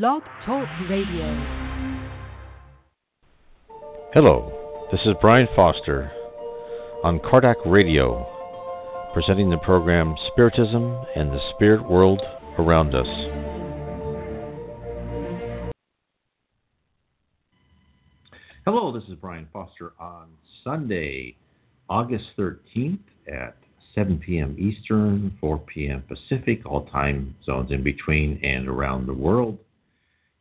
Blog Talk Radio. Hello, this is Brian Foster on Kardec Radio, presenting the program Spiritism and the Spirit World Around Us. Hello, this is Brian Foster on Sunday, August 13th at 7 p.m. Eastern, 4 p.m. Pacific, all time zones in between and around the world.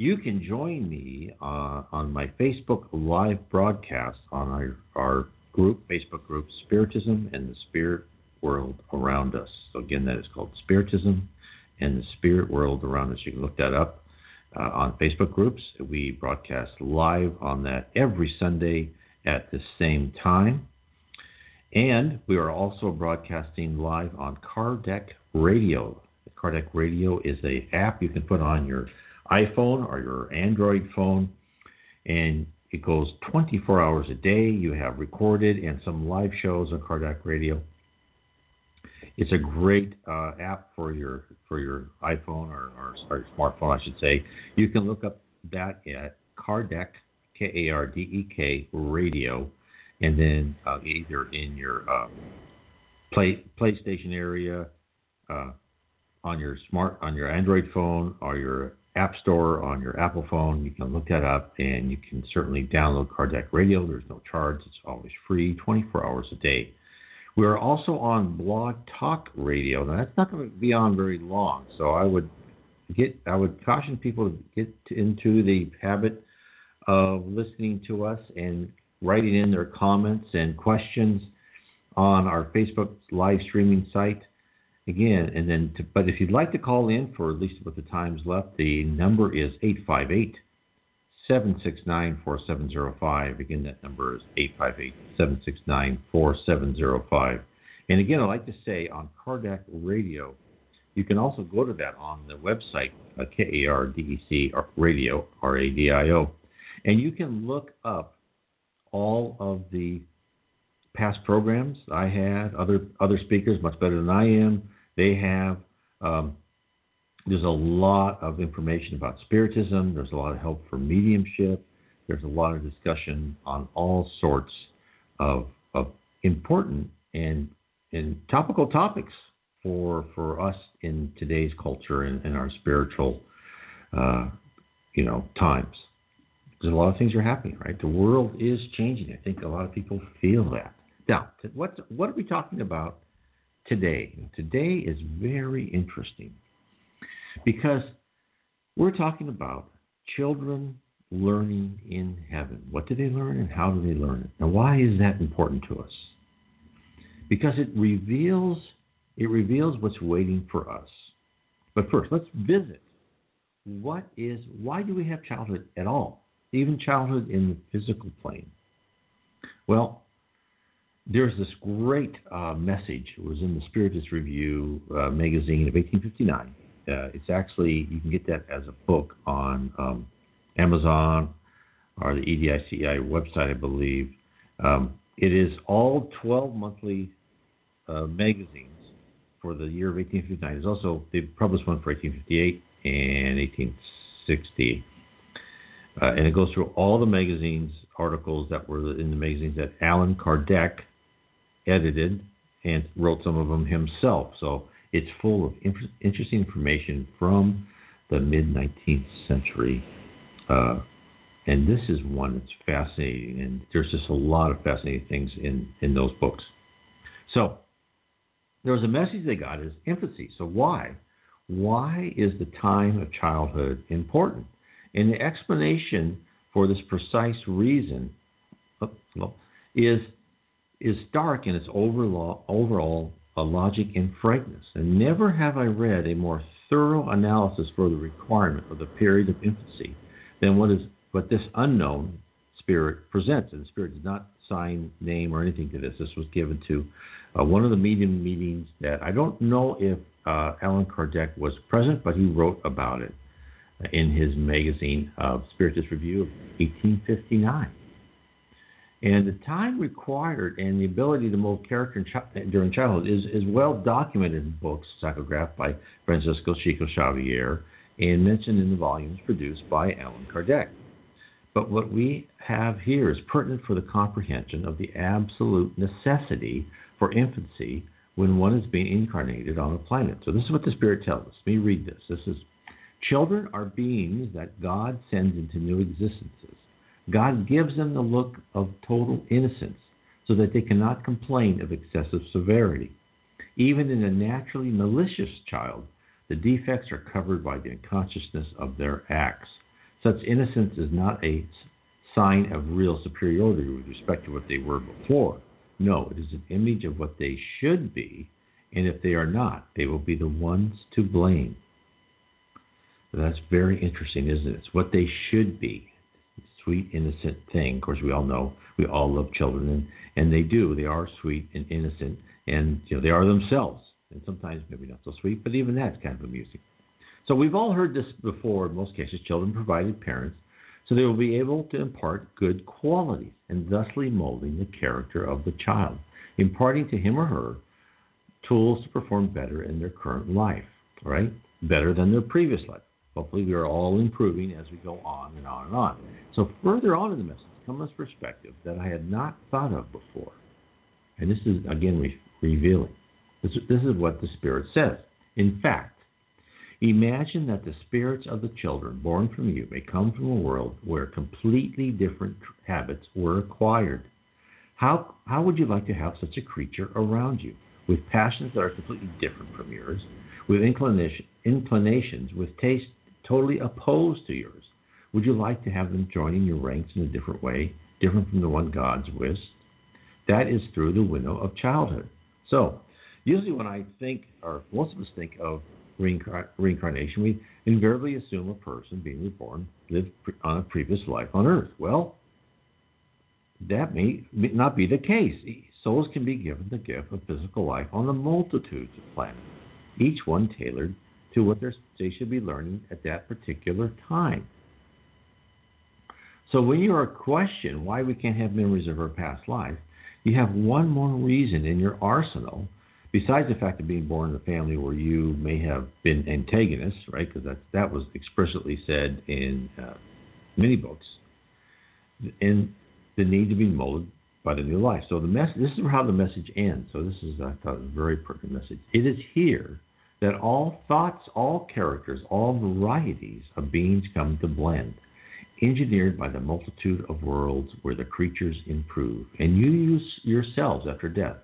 You can join me uh, on my Facebook live broadcast on our, our group, Facebook group, Spiritism and the Spirit World Around Us. So, again, that is called Spiritism and the Spirit World Around Us. You can look that up uh, on Facebook groups. We broadcast live on that every Sunday at the same time. And we are also broadcasting live on Kardec Radio. Kardec Radio is a app you can put on your iPhone or your Android phone, and it goes 24 hours a day. You have recorded and some live shows on Kardec Radio. It's a great uh, app for your for your iPhone or, or, or, smartphone, I should say. You can look up that at Kardec, K A R D E K Radio and then uh, either in your uh, play PlayStation area, uh, on your smart on your Android phone or your App Store on your Apple phone, you can look that up, and you can certainly download Kardec Radio. There's no charge; it's always free, 24 hours a day. We are also on Blog Talk Radio. Now that's not going to be on very long, so I would get I would caution people to get into the habit of listening to us and writing in their comments and questions on our Facebook live streaming site. Again, and then, to, but if you'd like to call in for at least what the times left, the number is 858 769 4705. Again, that number is 858 769 4705. And again, I'd like to say on Kardec Radio, you can also go to that on the website, uh, K A R D E C Radio, R A D I O, and you can look up all of the past programs I had. Other other speakers much better than I am. They have. Um, there's a lot of information about spiritism. There's a lot of help for mediumship. There's a lot of discussion on all sorts of, of important and, and topical topics for for us in today's culture and, and our spiritual, uh, you know, times because a lot of things are happening, right? The world is changing. I think a lot of people feel that. Now, what what are we talking about today? Today is very interesting because we're talking about children learning in heaven. What do they learn and how do they learn it? And why is that important to us? Because it reveals it reveals what's waiting for us. But first, let's visit what is why do we have childhood at all? even childhood in the physical plane. Well, there's this great uh, message. It was in the Spiritist Review uh, magazine of 1859. Uh, it's actually, you can get that as a book on um, Amazon or the EDICEI website, I believe. Um, it is all 12 monthly uh, magazines for the year of 1859. There's also, they published one for 1858 and 1860. Uh, and it goes through all the magazines articles that were in the magazines that Allan Kardec edited and wrote some of them himself. So it's full of interesting information from the mid 19th century. Uh, and this is one that's fascinating, and there's just a lot of fascinating things in, in those books. So there was a message they got is infancy. So why? Why is the time of childhood important? And the explanation for this precise reason is, is dark in its overall, logic and frankness. And never have I read a more thorough analysis for the requirement of the period of infancy than what is what this unknown spirit presents. And the spirit did not sign name or anything to this. This was given to uh, one of the medium meetings that I don't know if uh, Allan Kardec was present, but he wrote about it in his magazine uh, Spiritist Review of 1859. And the time required and the ability to mold character during childhood is, is well documented in books psychographed by Francisco Chico Xavier and mentioned in the volumes produced by Allan Kardec. But what we have here is pertinent for the comprehension of the absolute necessity for infancy when one is being incarnated on a planet. So this is what the Spirit tells us. Let me read this. This is children are beings that God sends into new existences. God gives them the look of total innocence so that they cannot complain of excessive severity. Even in a naturally malicious child, the defects are covered by the unconsciousness of their acts. Such innocence is not a sign of real superiority with respect to what they were before. No, it is an image of what they should be, and if they are not, they will be the ones to blame. That's very interesting, isn't it? It's what they should be. Sweet, innocent thing. Of course, we all know we all love children, and, and they do. They are sweet and innocent, and you know they are themselves. And sometimes maybe not so sweet, but even that's kind of amusing. So we've all heard this before. In most cases, children provided parents so they will be able to impart good qualities and thusly molding the character of the child, imparting to him or her tools to perform better in their current life, right? Better than their previous life. Hopefully, we are all improving as we go on and on and on. So, further on in the message comes this perspective that I had not thought of before. And this is, again, re- revealing. This, this is what the Spirit says. In fact, Imagine that the spirits of the children born from you may come from a world where completely different habits were acquired. How, how would you like to have such a creature around you, with passions that are completely different from yours, with inclination, inclinations, with tastes totally opposed to yours? Would you like to have them joining your ranks in a different way, different from the one God's wished? That is through the window of childhood. So, usually when I think, or most of us think of reincarnation, we invariably assume a person being reborn lived on a previous life on Earth. Well, that may not be the case. Souls can be given the gift of physical life on the multitudes of planets, each one tailored to what they should be learning at that particular time. So when you are questioned why we can't have memories of our past life, you have one more reason in your arsenal besides the fact of being born in a family where you may have been antagonists, right? Because that that was explicitly said in uh, many books, and the need to be molded by the new life. So the mess. This is how the message ends. So this is I thought a very pertinent message. It is here that all thoughts, all characters, all varieties of beings come to blend, engineered by the multitude of worlds where the creatures improve, and you yourselves after death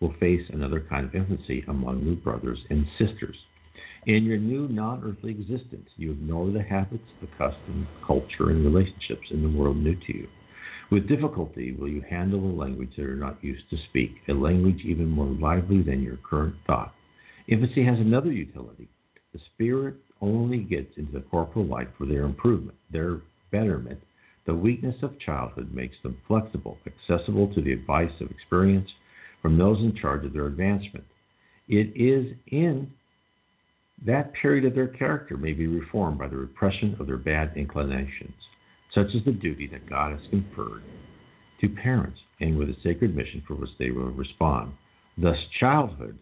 will face another kind of infancy among new brothers and sisters. In your new non earthly existence, you ignore the habits, the customs, culture, and relationships in the world new to you. With difficulty will you handle a language that you are not used to speak, a language even more lively than your current thought. Infancy has another utility. The spirit only gets into the corporal life for their improvement, their betterment. The weakness of childhood makes them flexible, accessible to the advice of experience, from those in charge of their advancement. It is in that period of their character may be reformed by the repression of their bad inclinations, such as the duty that God has conferred to parents and with a sacred mission for which they will respond. Thus, childhood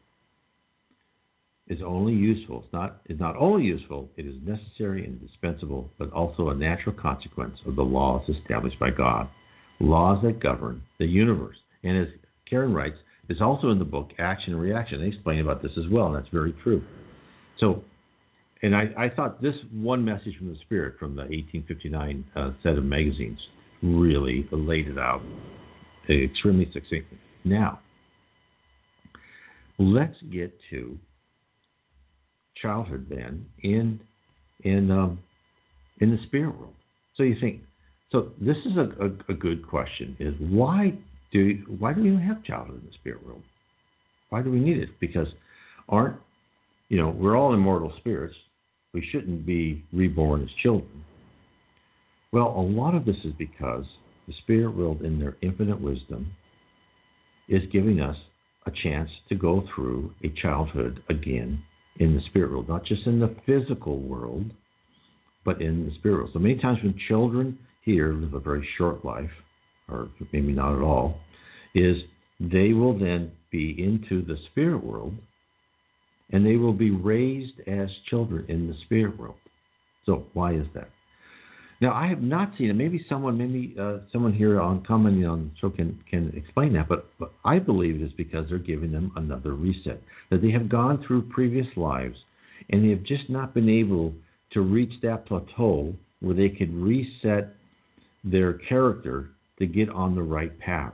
is only useful. It's not, is not only useful, it is necessary and indispensable, but also a natural consequence of the laws established by God, laws that govern the universe. And as Karen writes, it's also in the book Action and Reaction. They explain about this as well, and that's very true. So, and I, I thought this one message from the Spirit from the 1859 uh, set of magazines really laid it out extremely succinctly. Now, let's get to childhood then in in um, in the spirit world. So you think so? This is a, a, a good question: is why do why do we have childhood in the spirit world? Why do we need it? Because aren't you know we're all immortal spirits. We shouldn't be reborn as children. Well, a lot of this is because the spirit world, in their infinite wisdom, is giving us a chance to go through a childhood again in the spirit world, not just in the physical world, but in the spirit world. So many times when children here live a very short life, or maybe not at all, is they will then be into the spirit world and they will be raised as children in the spirit world. So why is that? Now I have not seen it. Maybe someone, maybe uh, someone here on commenting on show can can explain that. But, but I believe it is because they're giving them another reset. That they have gone through previous lives, and they have just not been able to reach that plateau where they could reset their character to get on the right path.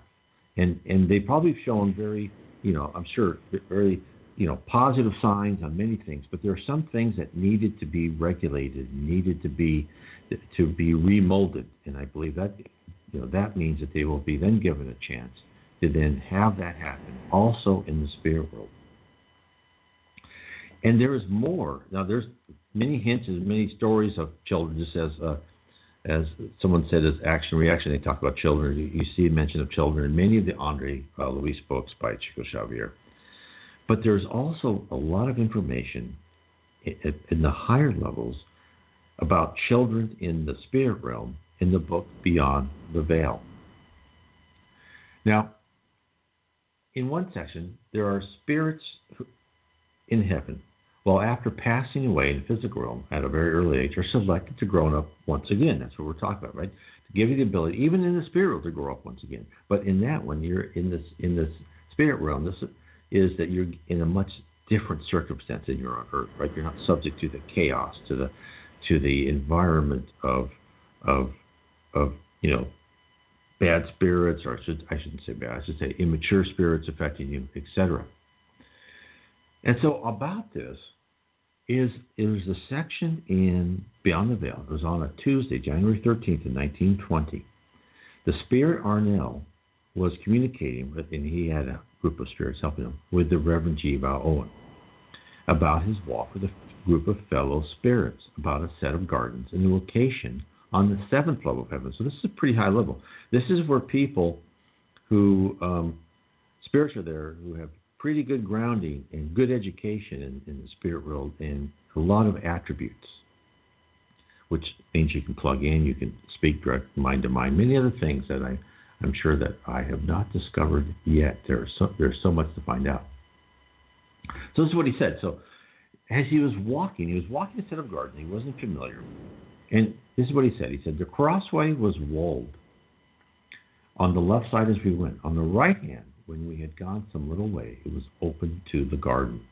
And and they probably shown very, you know, I'm sure very, you know, positive signs on many things, but there are some things that needed to be regulated, needed to be to be remolded, and I believe that you know that means that they will be then given a chance to then have that happen also in the spirit world. And there is more. Now, there's many hints and many stories of children, just as uh, as someone said, as action reaction. They talk about children. You, you see mention of children in many of the Andre uh, Luiz books by Chico Xavier. But there's also a lot of information in, in the higher levels about children in the spirit realm in the book Beyond the Veil. Now, in one section, there are spirits in heaven well, after passing away in the physical realm at a very early age, are selected to grow up once again. That's what we're talking about, right? To give you the ability, even in the spirit realm, to grow up once again. But in that one, you're in this in this spirit realm. This is that you're in a much different circumstance than you're on Earth, right? You're not subject to the chaos, to the to the environment of of of you know bad spirits, or I should I shouldn't say bad, I should say immature spirits affecting you, etc. And so about this, is was a section in Beyond the Veil. It was on a Tuesday, January 13th, in 1920. The spirit Arnel was communicating with, and he had a group of spirits helping him, with the Reverend G. Vale Owen about his walk with a group of fellow spirits, about a set of gardens and location on the seventh level of heaven. So this is a pretty high level. This is where people who um, spirits are there who have pretty good grounding and good education in, in the spirit world and a lot of attributes, which means you can plug in, you can speak direct mind to mind, many other things that I, I'm sure that I have not discovered yet. There's so, there's so much to find out. So this is what he said. So as he was walking, he was walking a set of gardens. He wasn't familiar. And this is what he said. He said, The crossway was walled on the left side as we went. On the right hand when we had gone some little way, it was open to the gardens.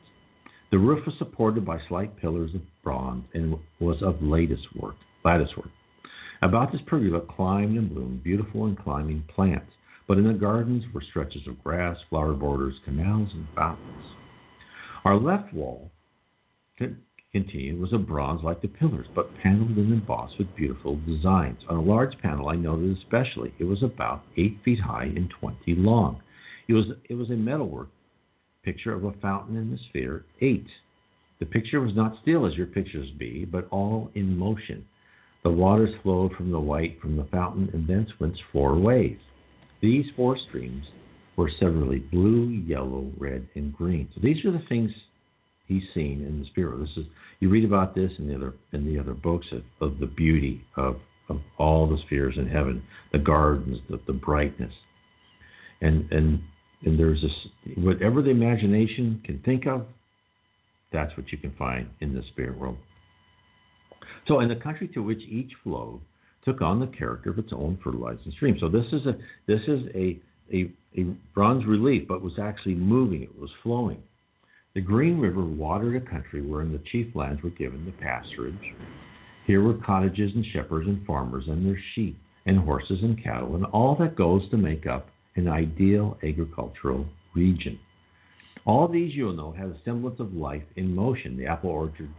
The roof was supported by slight pillars of bronze and was of lattice work. Lattice work. About this pergola climbed and bloomed beautiful and climbing plants, but in the gardens were stretches of grass, flower borders, canals, and fountains. Our left wall continued was of bronze like the pillars, but paneled and embossed with beautiful designs. On a large panel I noted especially, it was about eight feet high and twenty long. It was it was a metalwork picture of a fountain in the sphere eight. The picture was not still as your pictures be, but all in motion. The waters flowed from the white from the fountain, and thence went four ways. These four streams were severally blue, yellow, red, and green. So these are the things he's seen in the spirit. This is you read about this in the other in the other books of, of the beauty of, of all the spheres in heaven, the gardens, the, the brightness, and and and there's this whatever the imagination can think of, that's what you can find in the spirit world. So, in the country to which each flowed took on the character of its own fertilizing stream. So this is a this is a a, a bronze relief, but was actually moving. It was flowing. The Green River watered a country wherein the chief lands were given the pasturage. Here were cottages and shepherds and farmers and their sheep and horses and cattle and all that goes to make up an ideal agricultural region. All these, you'll know, had a semblance of life in motion. The apple orchard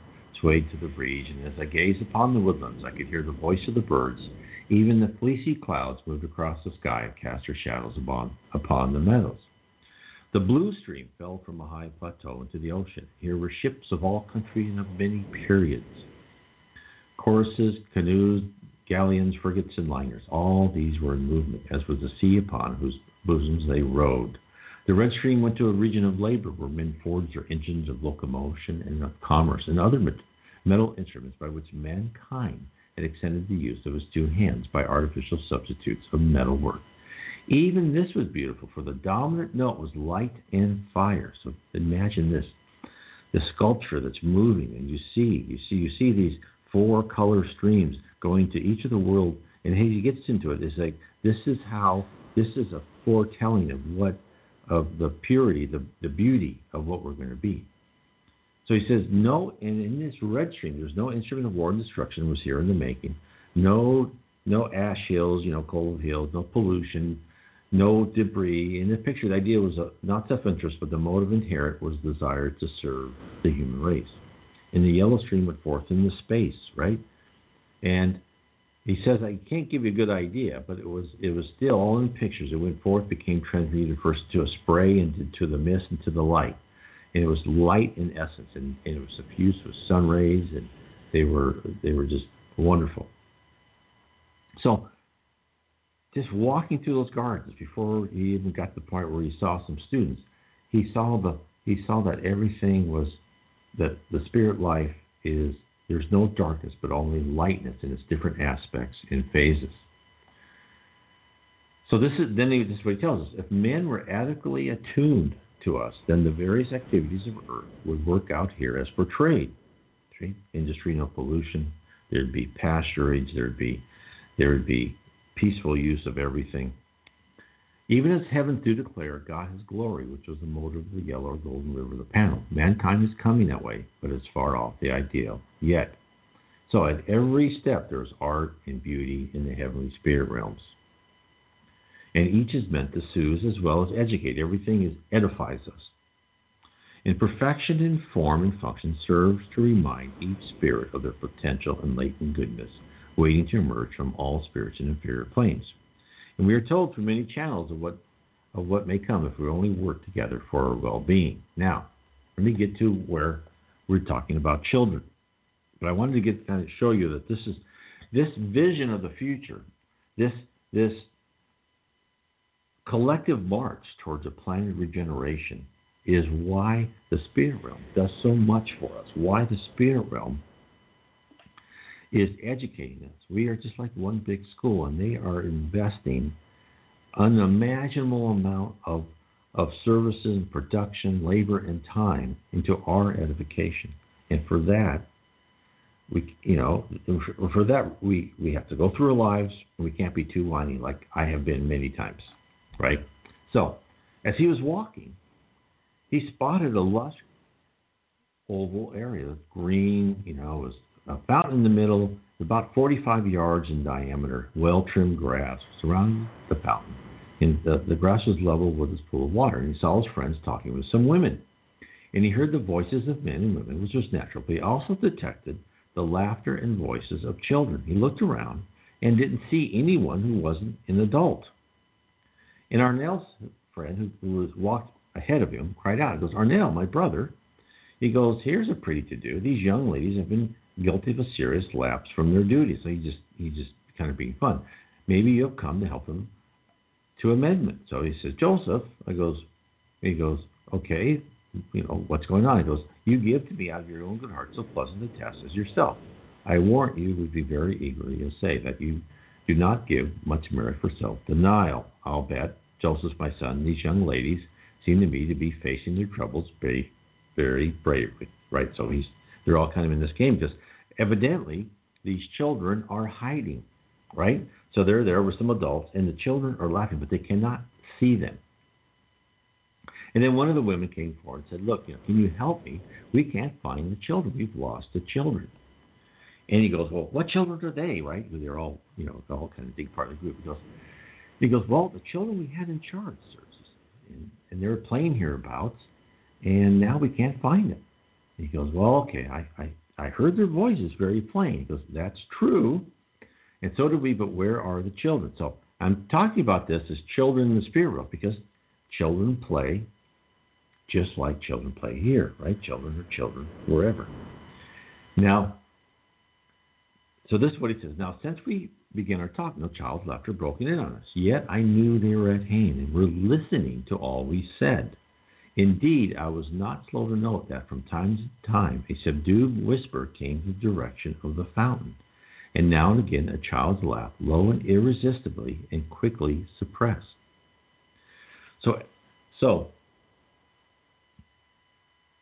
swayed to the breeze, and as I gazed upon the woodlands, I could hear the voice of the birds. Even the fleecy clouds moved across the sky and cast their shadows upon, upon the meadows. The blue stream fell from a high plateau into the ocean. Here were ships of all countries and of many periods. Choruses, canoes, galleons, frigates, and liners. All these were in movement, as was the sea upon whose bosoms they rode. The Red Stream went to a region of labor where men forged their engines of locomotion and of commerce and other metal instruments by which mankind had extended the use of his two hands by artificial substitutes of metal work. Even this was beautiful, for the dominant note was light and fire. So imagine this the sculpture that's moving, and you see, you see, you see these four color streams going to each of the world. And he gets into it. It's like this is how this is a foretelling of what of the purity, the, the beauty of what we're going to be. So he says, no, and in this red stream, there's no instrument of war and destruction was here in the making. No, no ash hills, you know, coal hills, no pollution, no debris. In the picture, the idea was uh, not self-interest, but the motive inherent was desire to serve the human race. And the yellow stream went forth into space, right? And he says, I can't give you a good idea, but it was it was still all in pictures. It went forth, became transmuted first to a spray and to the mist and to the light. And it was light in essence, and, and it was suffused with sun rays, and they were they were just wonderful. So, just walking through those gardens before he even got to the point where he saw some students, he saw the he saw that everything was that the spirit life is there's no darkness, but only lightness in its different aspects and phases. So this is then this is what he tells us. If men were adequately attuned to us, then the various activities of Earth would work out here as portrayed. See? Industry, no pollution. There'd be pasturage. There'd be there would be peaceful use of everything. Even as heavens do declare God His glory, which was the motive of the yellow or golden river of the panel. Mankind is coming that way, but it's far off the ideal yet. So at every step, there's art and beauty in the heavenly spirit realms. And each is meant to soothe as well as educate. Everything is, edifies us. And perfection in form and function serves to remind each spirit of their potential and latent goodness, waiting to emerge from all spirits and inferior planes. And we are told through many channels of what of what may come if we only work together for our well-being. Now, let me get to where we're talking about children. But I wanted to get kind of show you that this is this vision of the future, this this collective march towards a planet regeneration is why the spirit realm does so much for us. Why the spirit realm is educating us. We are just like one big school, and they are investing unimaginable amount of of services and production, labor and time into our edification. And for that, we you know for that we we have to go through our lives. We can't be too whiny like I have been many times, right? So, as he was walking, he spotted a lush oval area, green. You know, it was a fountain in the middle, about 45 yards in diameter, well trimmed grass surrounding the fountain. And the, the grass was level with this pool of water. And he saw his friends talking with some women. And he heard the voices of men and women, which was natural. But he also detected the laughter and voices of children. He looked around and didn't see anyone who wasn't an adult. And Arnel's friend, who, who was walked ahead of him, cried out. He goes, Arnel, my brother. He goes, Here's a pretty to do. These young ladies have been guilty of a serious lapse from their duties. So he just he just kind of being fun. Maybe you have come to help them to amendment. So he says, Joseph, I goes, he goes, okay, you know, what's going on? He goes, you give to me out of your own good heart so pleasant a test as yourself. I warrant you would be very eagerly to say that you do not give much merit for self-denial. I'll bet, Joseph, my son, these young ladies seem to me to be facing their troubles very, very bravely, right? So he's, they're all kind of in this game because evidently these children are hiding, right? So they're there with some adults, and the children are laughing, but they cannot see them. And then one of the women came forward and said, Look, you know, can you help me? We can't find the children. We've lost the children. And he goes, Well, what children are they, right? Because they're all, you know, all kind of big part of the group. He goes, he goes Well, the children we had in charge, sir. And, and they were playing hereabouts, and now we can't find them. He goes, Well, okay, I, I, I heard their voices very plain. He goes, That's true. And so do we, but where are the children? So I'm talking about this as children in the spirit world because children play just like children play here, right? Children are children wherever. Now, so this is what he says. Now, since we began our talk, no child left or broken in on us. Yet I knew they were at hand and were listening to all we said. Indeed, I was not slow to note that from time to time a subdued whisper came from the direction of the fountain and now and again a child's laugh, low and irresistibly, and quickly suppressed. So, so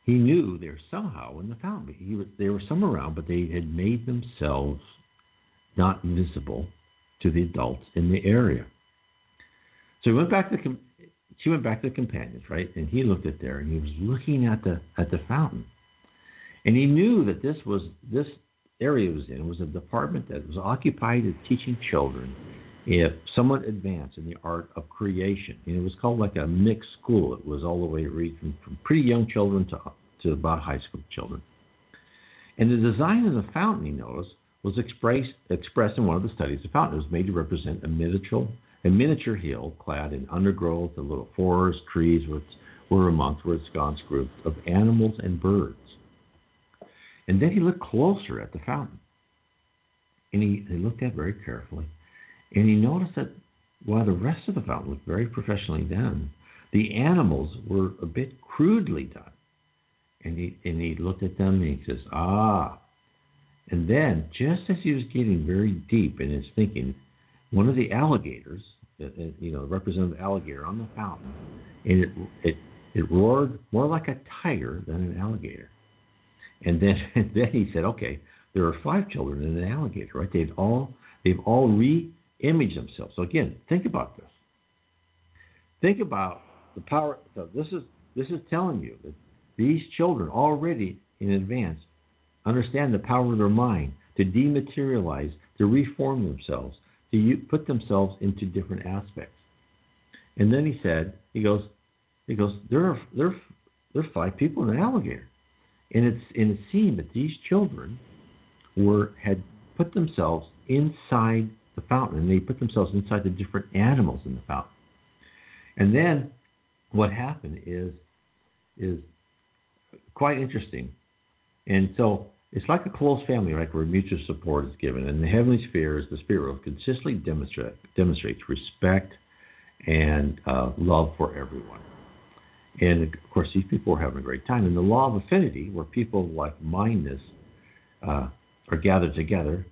he knew they were somehow in the fountain. He was, they were somewhere around, but they had made themselves not visible to the adults in the area. So he went back to the, she went back to the companions, right? And he looked at there, and he was looking at the at the fountain, and he knew that this was this area it was in was a department that was occupied with teaching children if somewhat advanced in the art of creation. And it was called like a mixed school. It was all the way from, from pretty young children to to about high school children. And the design of the fountain, he noticed, was expressed expressed in one of the studies. The fountain was made to represent a miniature a miniature hill clad in undergrowth, and little forest, trees were, were amongst were ensconced groups of animals and birds. And then he looked closer at the fountain. And he, he looked at very carefully. And he noticed that while the rest of the fountain looked very professionally done, the animals were a bit crudely done. And he, and he looked at them and he says, Ah. And then, just as he was getting very deep in his thinking, one of the alligators, you know, representative alligator on the fountain, and it, it, it roared more like a tiger than an alligator. And then, and then he said, okay, there are five children in an alligator, right? They've all they've all re-imaged themselves. So again, think about this. Think about the power. So this is this is telling you that these children already in advance understand the power of their mind to dematerialize, to reform themselves, to put themselves into different aspects. And then he said, he goes, he goes, there are there are, there are five people in an alligator, and it's and it seemed that these children were had put themselves inside the fountain, and they put themselves inside the different animals in the fountain. And then what happened is is quite interesting. And so it's like a close family, right, where mutual support is given. And the heavenly spheres, the spirit world, consistently demonstrate, demonstrates respect and uh, love for everyone. And of course, these people are having a great time. And the law of affinity, where people like mindedness uh, are gathered together,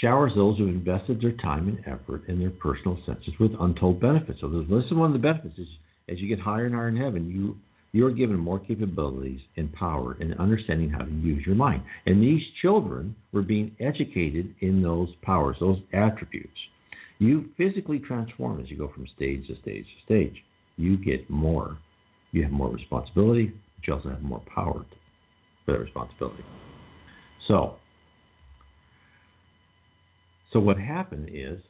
showers those who have invested their time and effort in their personal senses with untold benefits. So, this is one of the benefits is as you get higher and higher in heaven, you you are given more capabilities and power in understanding how to use your mind. And these children were being educated in those powers, those attributes. You physically transform as you go from stage to stage to stage. You get more. You have more responsibility, but you also have more power for that responsibility. So, so what happened is,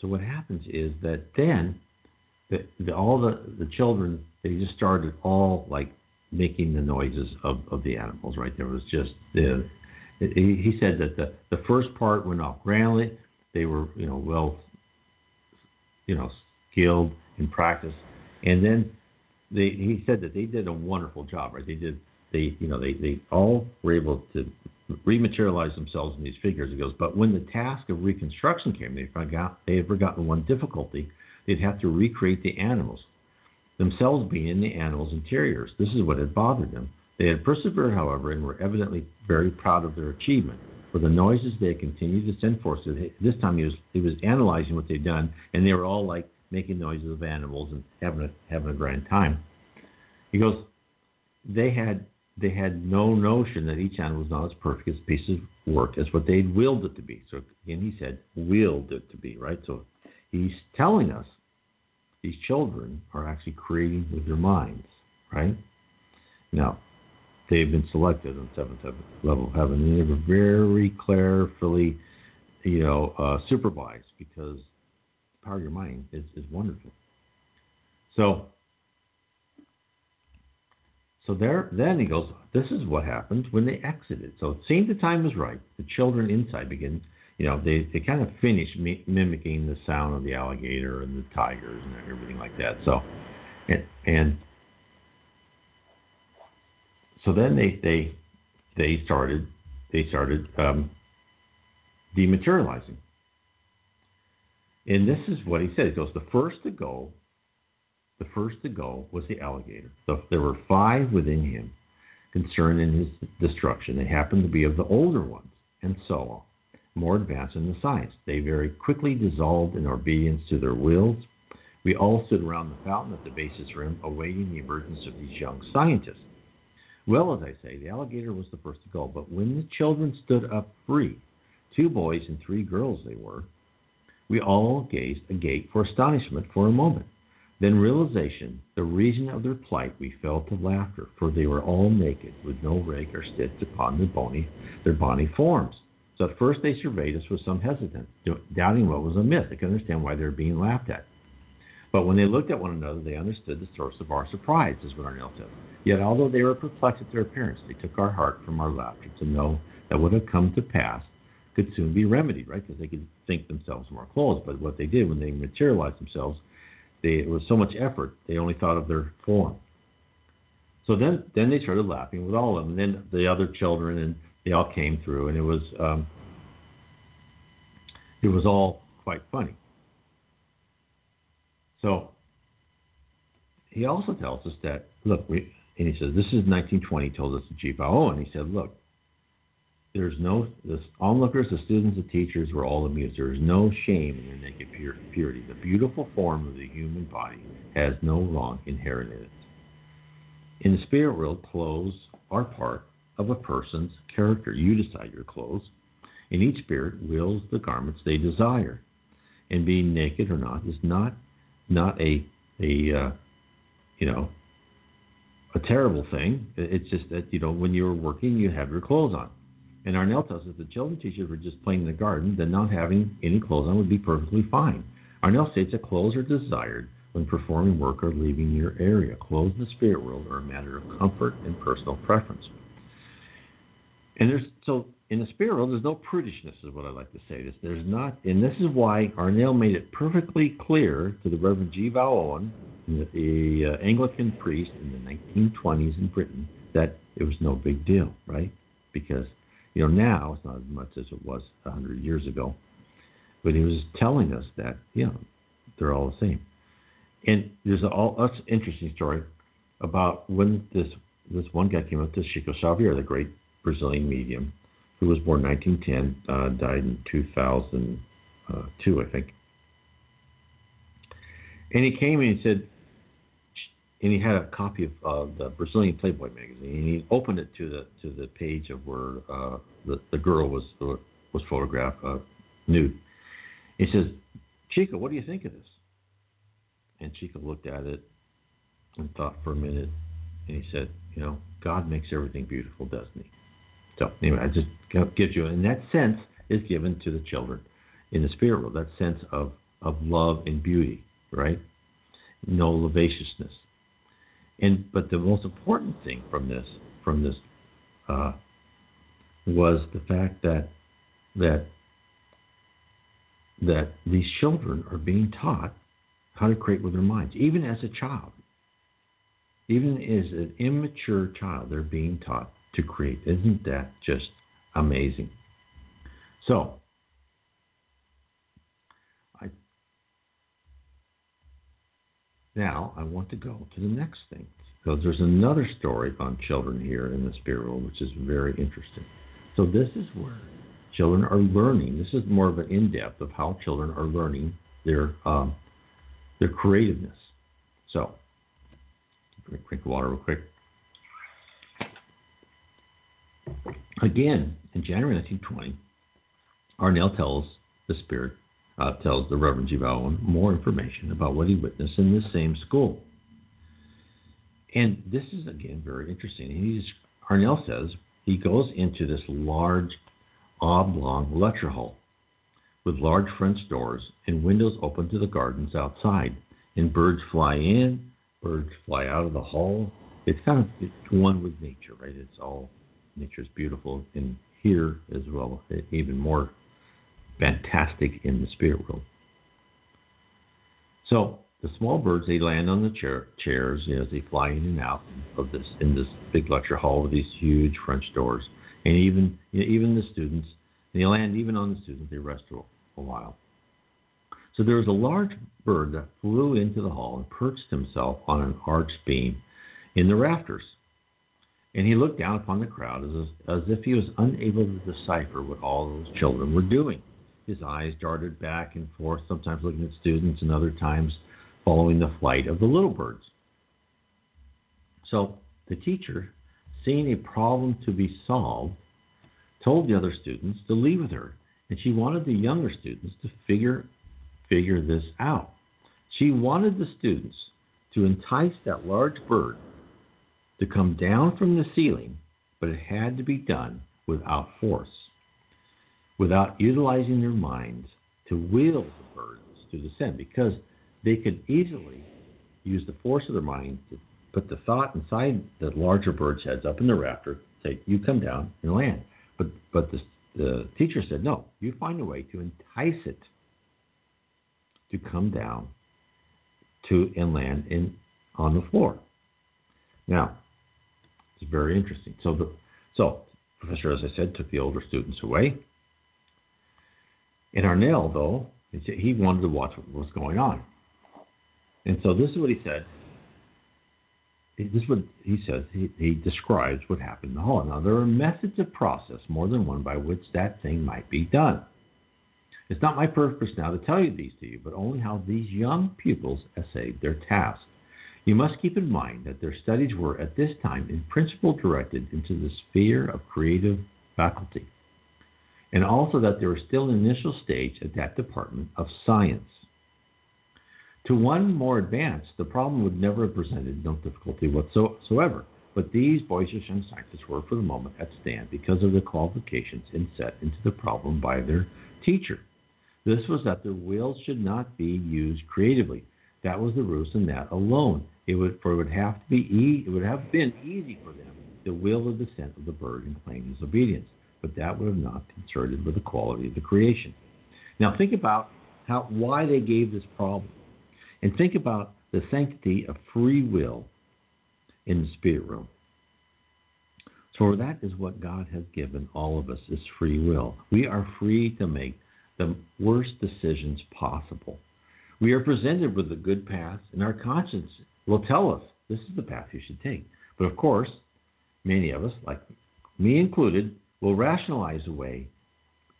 so what happens is that then the, the, all the, the children they just started all like making the noises of, of the animals right? There was just the he, he said that the, the first part went off grandly. They were you know well you know skilled in practice. And then they he said that they did a wonderful job right? They did they you know they they all were able to rematerialize themselves in these figures he goes but when the task of reconstruction came they forgot they had forgotten one difficulty they'd have to recreate the animals, themselves being in the animals' interiors. This is what had bothered them. They had persevered, however, and were evidently very proud of their achievement. For the noises they continued to send forth, this time he was he was analyzing what they'd done, and they were all like making noises of animals and having a having a grand time. He goes, they had they had no notion that each animal was not as perfect as a piece of work as what they'd willed it to be. So again, he said willed it to be, right? So he's telling us these children are actually creating with their minds, right? Now, they've been selected on seventh level of heaven, and they were very carefully, you know, uh, supervised because the power of your mind is, is wonderful. So, so there, then he goes. This is what happened when they exited. So it seemed the time was right. The children inside began you know, they, they kind of finish mi- mimicking the sound of the alligator and the tigers and everything like that. So, and, and so then they they they started they started um, dematerializing. And this is what he said. He goes, the first to go, the first to go was the alligator. So there were five within him concerned in his destruction. They happened to be of the older ones, and so on more advanced in the science. They very quickly dissolved in obedience to their wills, We all stood around the fountain at the basis rim, awaiting the emergence of these young scientists. Well, as I say, the alligator was the first to go, but when the children stood up free, two boys and three girls they were, we all gazed agape for astonishment for a moment. Then realization, the reason of their plight, we fell to laughter, for they were all naked, with no rag or stitch upon their bony, their bony forms. So at first they surveyed us with some hesitance, doubting what was amiss. They could understand why they were being laughed at. But when they looked at one another, they understood the source of our surprise, is what Arnel said. Yet, although they were perplexed at their appearance, they took our heart from our laughter to know that what had come to pass could soon be remedied, right? Because they could think themselves more clothes. But what they did when they materialized themselves, they, it was so much effort, they only thought of their form. So then, then they started laughing with all of them, and then the other children, and they all came through, and it was, um, it was all quite funny. So he also tells us that look, we, and he says this is 1920. Told us the chief. Oh, and he said, look, there's no the onlookers, the students, the teachers were all amused. There is no shame in their naked purity. The beautiful form of the human body has no wrong inherent in it. In the spirit world, clothes are part of a person's character. You decide your clothes, and each spirit wills the garments they desire. And being naked or not is not not a a uh, you know a terrible thing. It's just that you know when you're working, you have your clothes on. And Arnel tells us the children teachers were just playing in the garden, then not having any clothes on would be perfectly fine. Arnel states that clothes are desired when performing work or leaving your area. Clothes in the spirit world are a matter of comfort and personal preference. And there's so in the spirit world, there's no prudishness, is what I like to say. This there's not, and this is why Arnel made it perfectly clear to the Reverend G. Vale Owen, the uh, Anglican priest in the 1920s in Britain, that it was no big deal, right? Because you know now it's not as much as it was a hundred years ago, but he was telling us that you know they're all the same. And there's an all that's interesting story about when this this one guy came up to Chico Xavier, the great Brazilian medium, who was born 1910, uh, died in 2002, I think. And he came and he said, and he had a copy of uh, the Brazilian Playboy magazine, and he opened it to the to the page of where uh, the the girl was was photographed uh, nude. He says, "Chico, what do you think of this?" And Chico looked at it and thought for a minute, and he said, "You know, God makes everything beautiful, doesn't He?" So anyway, I just gives you, and that sense is given to the children in the spirit world. That sense of of love and beauty, right? No lasciviousness. And but the most important thing from this from this uh, was the fact that that that these children are being taught how to create with their minds, even as a child. Even as an immature child, they're being taught to create. Isn't that just amazing? So, I now I want to go to the next thing because there's another story on children here in the spirit world, which is very interesting. So this is where children are learning. This is more of an in-depth of how children are learning their um, their creativeness. So, drink water real quick. Again, in January 1920, Arnel tells the spirit, uh, tells the Reverend G. Vale Owen more information about what he witnessed in this same school. And this is again very interesting. He's Arnel says he goes into this large oblong lecture hall with large French doors and windows open to the gardens outside. And birds fly in, birds fly out of the hall. It's kind of it's one with nature, right? It's all nature is beautiful in here as well, eh, even more fantastic in the spirit world. So the small birds they land on the chair, chairs you know, as they fly in and out of this in this big lecture hall with these huge French doors, and even you know, even the students they land even on the students they rest for a while. So there was a large bird that flew into the hall and perched himself on an arched beam in the rafters and he looked down upon the crowd as, as if he was unable to decipher what all those children were doing. His eyes darted back and forth, sometimes looking at students and other times following the flight of the little birds. So the teacher, seeing a problem to be solved, told the other students to leave with her, and she wanted the younger students to figure figure this out. She wanted the students to entice that large bird to come down from the ceiling, but it had to be done without force, without utilizing their minds to will the birds to descend, because they could easily use the force of their mind to put the thought inside the larger bird's heads up in the rafter, say, "You come down and land." But but the, the teacher said, "No, you find a way to entice it to come down to and land in on the floor." Now, very interesting. So the so professor, as I said, took the older students away. And Arnel, though, he wanted to watch what was going on. And so this is what he said. This is what he says. He, he describes what happened in the hall. Now, there are methods of process, more than one, by which that thing might be done. It's not my purpose now to tell you these to you, but only how these young pupils essayed their task. You must keep in mind that their studies were at this time in principle directed into the sphere of creative faculty, and also that they were still in initial stage at that department of science. To one more advanced, the problem would never have presented no difficulty whatsoever. But these young scientists were, for the moment, at stand because of the qualifications inset into the problem by their teacher. This was that their wills should not be used creatively. That was the ruse, and that alone. It would, for it would have to be, e- it would have been easy for them to will the descent of the bird and claim his obedience, but that would have not concerted with the quality of the creation. Now think about how why they gave this problem. And think about the sanctity of free will in the spirit realm. For that is what God has given all of us is free will. We are free to make the worst decisions possible. We are presented with a good path, and our conscience will tell us this is the path you should take. But of course, many of us, like me included, will rationalize the way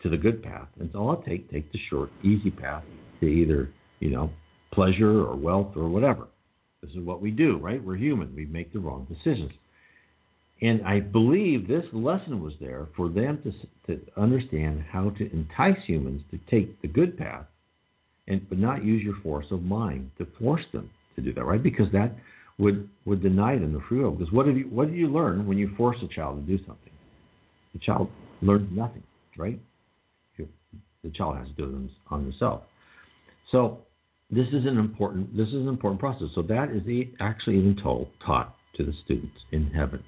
to the good path. And so I'll take take the short, easy path to either, you know, pleasure or wealth or whatever. This is what we do, right? We're human. We make the wrong decisions. And I believe this lesson was there for them to, to understand how to entice humans to take the good path, and but not use your force of mind to force them to do that, right? Because that would would deny them the free will. Because what do you what do you learn when you force a child to do something? The child learns nothing, right? The child has to do it on themselves. So this is an important this is an important process. So that is actually even told taught to the students in heaven.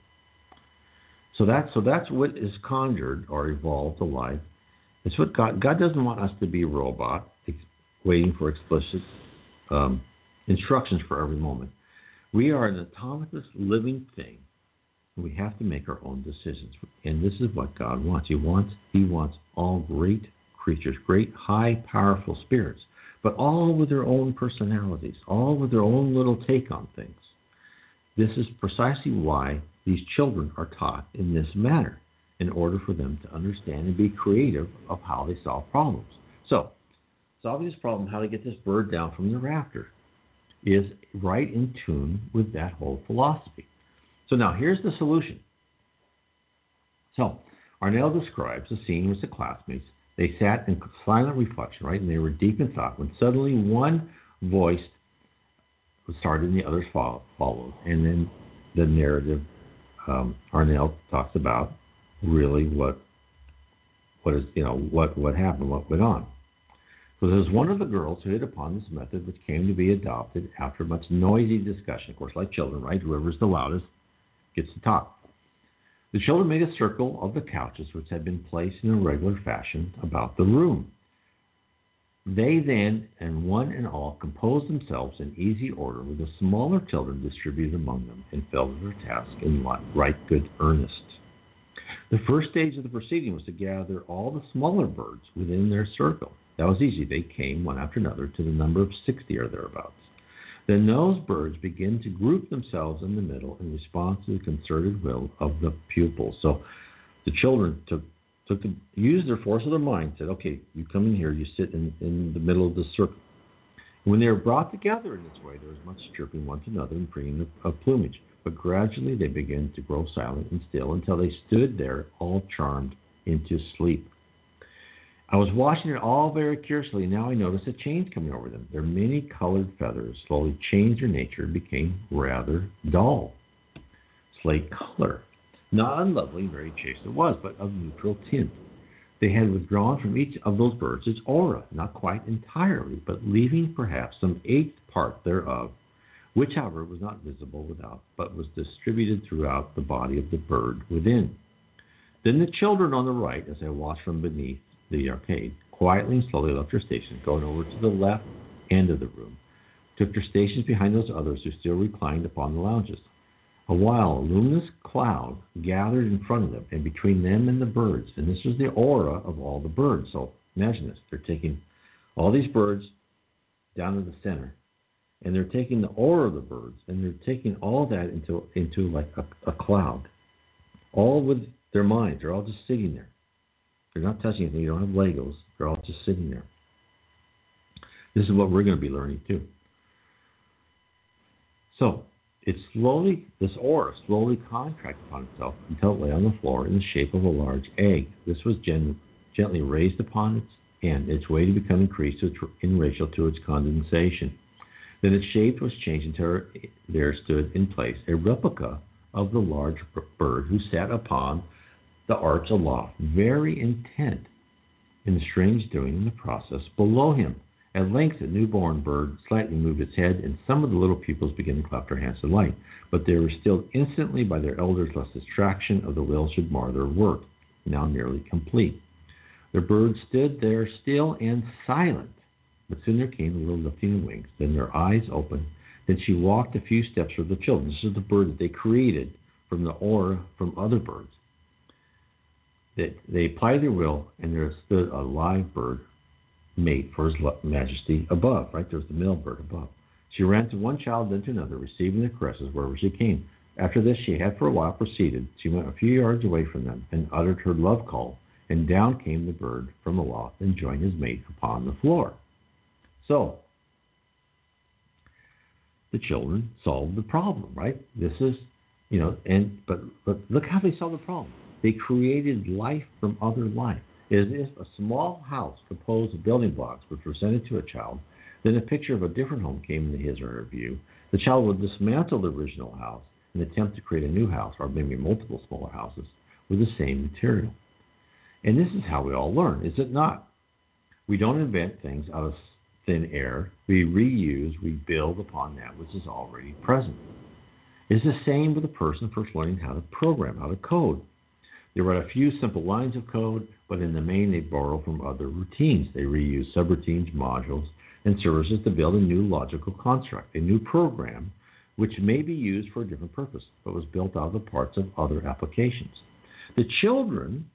So that's so that's what is conjured or evolved to life. It's what God God doesn't want us to be robot waiting for explicit um, instructions for every moment. We are an autonomous living thing. We have to make our own decisions, and this is what God wants. He wants He wants all great creatures, great high powerful spirits but all with their own personalities, all with their own little take on things. This is precisely why these children are taught in this manner, in order for them to understand and be creative of how they solve problems. So, solving this problem, how to get this bird down from the rafter, is right in tune with that whole philosophy. So now here's the solution. So Arnel describes the scene with the classmates they sat in silent reflection, right? And they were deep in thought when suddenly one voice started and the others followed. And then the narrative um, Arnel talks about really what what is you know what what happened, what went on. So there's one of the girls who hit upon this method, which came to be adopted after much noisy discussion. Of course, like children, right? Whoever's the loudest gets to talk. The children made a circle of the couches which had been placed in a regular fashion about the room. They then, and one and all, composed themselves in easy order, with the smaller children distributed among them, and fell to their task in right good earnest. The first stage of the proceeding was to gather all the smaller birds within their circle. That was easy. They came one after another to the number of sixty or thereabouts. Then those birds begin to group themselves in the middle in response to the concerted will of the pupils. So the children took took the, used their force of their mind, said, "Okay, you come in here, you sit in, in the middle of the circle." When they were brought together in this way, there was much chirping one to another and preening of plumage. But gradually they began to grow silent and still until they stood there, all charmed into sleep. I was watching it all very curiously, now I noticed a change coming over them. Their many colored feathers slowly changed their nature and became rather dull. Slate color. Not unlovely, very chaste it was, but of neutral tint. They had withdrawn from each of those birds its aura, not quite entirely, but leaving perhaps some eighth part thereof, which, however, was not visible without, but was distributed throughout the body of the bird within. Then the children on the right, as I watched from beneath the arcade, quietly and slowly left their station, going over to the left end of the room, took their stations behind those others who still reclined upon the lounges. A while, a luminous cloud gathered in front of them and between them and the birds, and this was the aura of all the birds. So imagine this: they're taking all these birds down to the center, and they're taking the aura of the birds, and they're taking all that into into like a, a cloud, all with their minds. They're all just sitting there. They're not touching anything. You don't have Legos. They're all just sitting there. This is what we're going to be learning too. So it slowly, this aura slowly contracted upon itself until it lay on the floor in the shape of a large egg. This was gen- gently raised upon its end, its weight had become increased in ratio to its condensation. Then its shape was changed until there stood in place a replica of the large bird who sat upon the arch aloft, very intent in the strange doing in the process below him. At length, the newborn bird slightly moved its head, and some of the little pupils began to clap their hands in delight. But they were stilled instantly by their elders, lest distraction of the will should mar their work, now nearly complete. The bird stood there still and silent. But soon there came a little lifting of wings. Then their eyes opened. Then she walked a few steps with the children. This is the bird that they created from the aura from other birds. That they applied their will, and there stood a live bird mate for his majesty above, right? There was the male bird above. She ran to one child, then to another, receiving their caresses wherever she came. After this, she had for a while proceeded. She went a few yards away from them and uttered her love call, and down came the bird from aloft and joined his mate upon the floor. So, the children solved the problem, right? This is, you know, and but but look how they solved the problem. They created life from other life is if a small house composed of building blocks was presented to a child, then a picture of a different home came into his or her view, the child would dismantle the original house and attempt to create a new house, or maybe multiple smaller houses, with the same material. And this is how we all learn, is it not? We don't invent things out of thin air. We reuse, we build upon that which is already present. It's the same with a person first learning how to program, how to code. They write a few simple lines of code, but in the main they borrow from other routines. They reuse subroutines, modules, and services to build a new logical construct, a new program, which may be used for a different purpose, but was built out of the parts of other applications. The children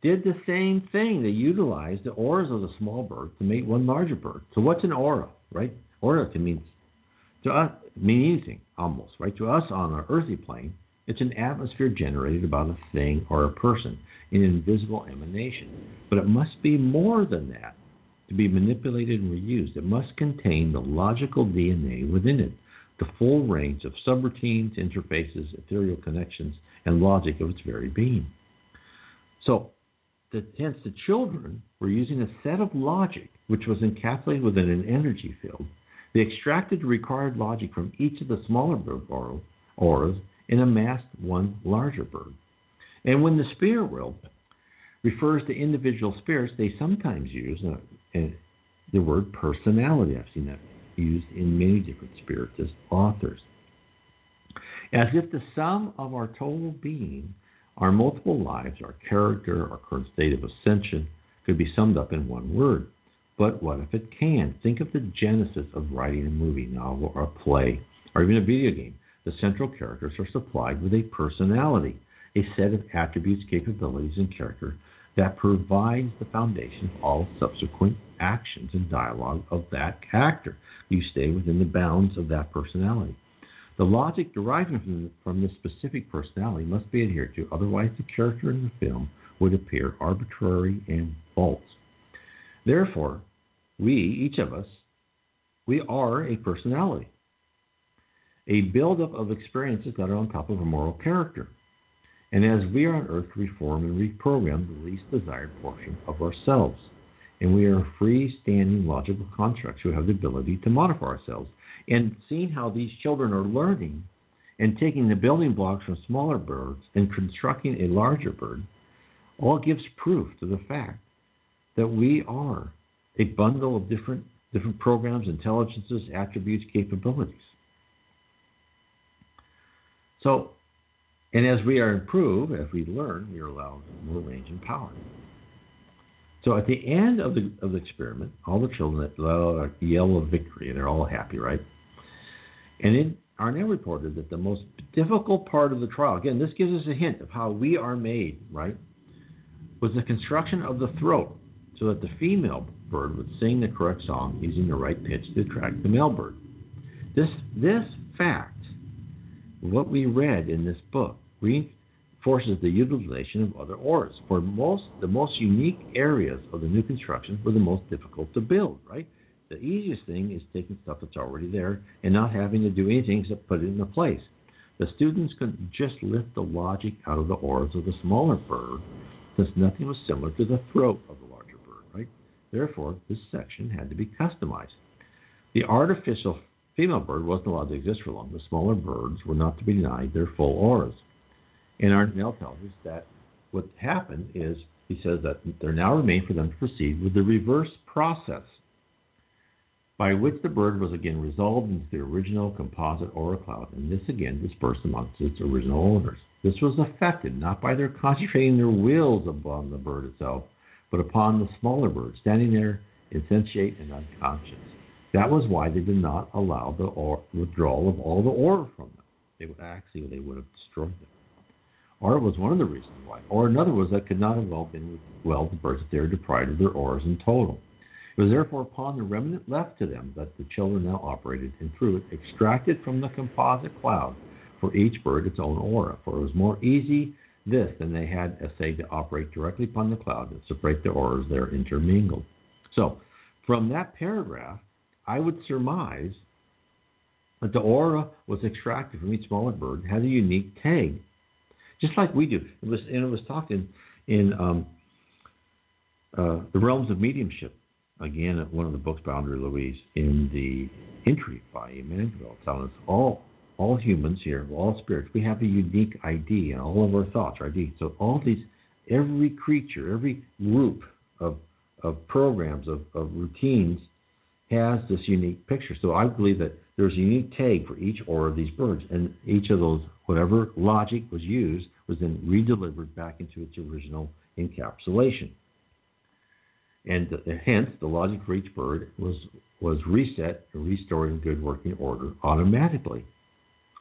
did the same thing. They utilized the auras of the small bird to make one larger bird. So what's an aura, right? Aura can mean to us mean anything almost, right? To us on our earthly plane, it's an atmosphere generated about a thing or a person, an invisible emanation. But it must be more than that to be manipulated and reused. It must contain the logical DNA within it, the full range of subroutines, interfaces, ethereal connections, and logic of its very being. So, the, hence, the children were using a set of logic which was encapsulated within an energy field. They extracted the required logic from each of the smaller auras and amassed one larger bird. And when the spirit world refers to individual spirits, they sometimes use uh, uh, the word personality. I've seen that used in many different spiritist authors. As if the sum of our total being, our multiple lives, our character, our current state of ascension, could be summed up in one word. But what if it can? Think of the genesis of writing a movie, novel, or a play, or even a video game. The central characters are supplied with a personality, a set of attributes, capabilities, and character that provides the foundation of all subsequent actions and dialogue of that character. You stay within the bounds of that personality. The logic deriving from, from this specific personality must be adhered to, otherwise, the character in the film would appear arbitrary and false. Therefore, we, each of us, We are a personality, a buildup of experiences that are on top of a moral character. And as we are on earth to reform and reprogram the least desired portion of ourselves, and we are free-standing logical constructs who have the ability to modify ourselves. And seeing how these children are learning and taking the building blocks from smaller birds and constructing a larger bird, all gives proof to the fact that we are a bundle of different different programs, intelligences, attributes, capabilities. So, and as we are improved, as we learn, we are allowed more range and power. So at the end of the of the experiment, all the children yell of victory, and they're all happy, right? And it Arnel reported that the most difficult part of the trial, again, this gives us a hint of how we are made, right? Was the construction of the throat so that the female bird would sing the correct song using the right pitch to attract the male bird. This, this fact, what we read in this book, reinforces the utilization of other auras. For most, the most unique areas of the new construction were the most difficult to build, right? The easiest thing is taking stuff that's already there and not having to do anything except put it into place. The students could just lift the logic out of the auras of the smaller bird since nothing was similar to the throat of the larger bird, right? Therefore, this section had to be customized. The artificial female bird wasn't allowed to exist for long. The smaller birds were not to be denied their full auras. And Arnel tells us that what happened is he says that there now remained for them to proceed with the reverse process by which the bird was again resolved into the original composite aura cloud, and this again dispersed amongst its original owners. This was effected not by their concentrating their wills upon the bird itself, but upon the smaller bird standing there insensate and unconscious. That was why they did not allow the or- withdrawal of all the aura from them. They would actually they would have destroyed them. Aura was one of the reasons why. Or another was that could not have well been well the birds that they were deprived of their auras in total. It was therefore upon the remnant left to them that the children now operated, and through it extracted from the composite cloud for each bird its own aura. For it was more easy this than they had essayed to operate directly upon the cloud and separate the auras there intermingled. So, from that paragraph, I would surmise that the aura was extracted from each smaller bird had a unique tag, just like we do. It was, and it was talked in, in um, uh, the realms of mediumship again one of the books by Andre Luiz in the entry by Emmanuel, telling us all all humans here, all spirits, we have a unique ID and all of our thoughts are ID. So all these every creature, every group of of programs, of, of routines has this unique picture. So I believe that there's a unique tag for each aura of these birds, and each of those, whatever logic was used, was then redelivered back into its original encapsulation and hence the logic for each bird was was reset and restored in good working order automatically,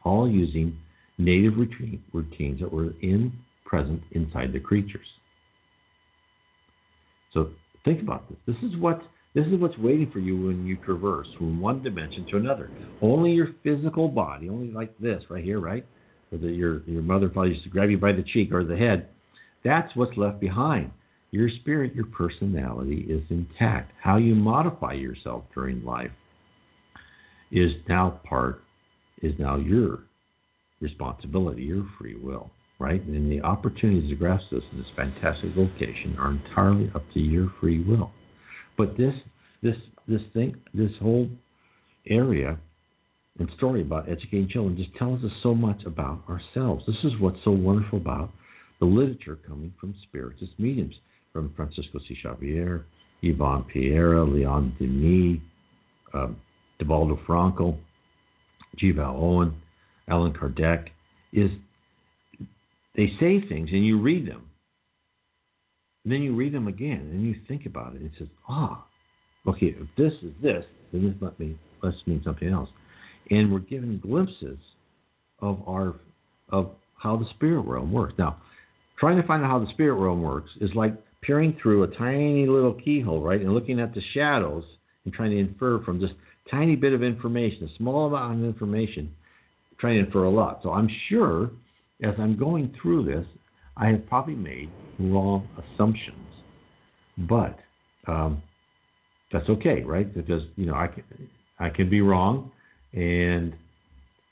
all using native routine, routines that were in present inside the creatures. So think about this. This is what this is what's waiting for you when you traverse from one dimension to another. Only your physical body, only like this right here, right? Or the, your your mother probably used to grab you by the cheek or the head. That's what's left behind. Your spirit, your personality is intact. How you modify yourself during life is now part, is now your responsibility, your free will, right? And the opportunities to grasp this in this fantastic location are entirely up to your free will. But this, this, this thing, this whole area and story about educating children just tells us so much about ourselves. This is what's so wonderful about the literature coming from spiritist mediums from Francisco C. Xavier, Yvonne Pereira, Leon Denis, um, Divaldo Franco, G. Vale Owen, Allan Kardec, is they say things and you read them. And then you read them again and you think about it. And it says, ah, okay, if this is this, then this must mean, must mean something else. And we're given glimpses of our of how the spirit realm works. Now, trying to find out how the spirit realm works is like peering through a tiny little keyhole, right, and looking at the shadows and trying to infer from just tiny bit of information, a small amount of information, trying to infer a lot. So I'm sure as I'm going through this, I have probably made wrong assumptions, but um, that's okay, right? Because you know I can, I can be wrong, and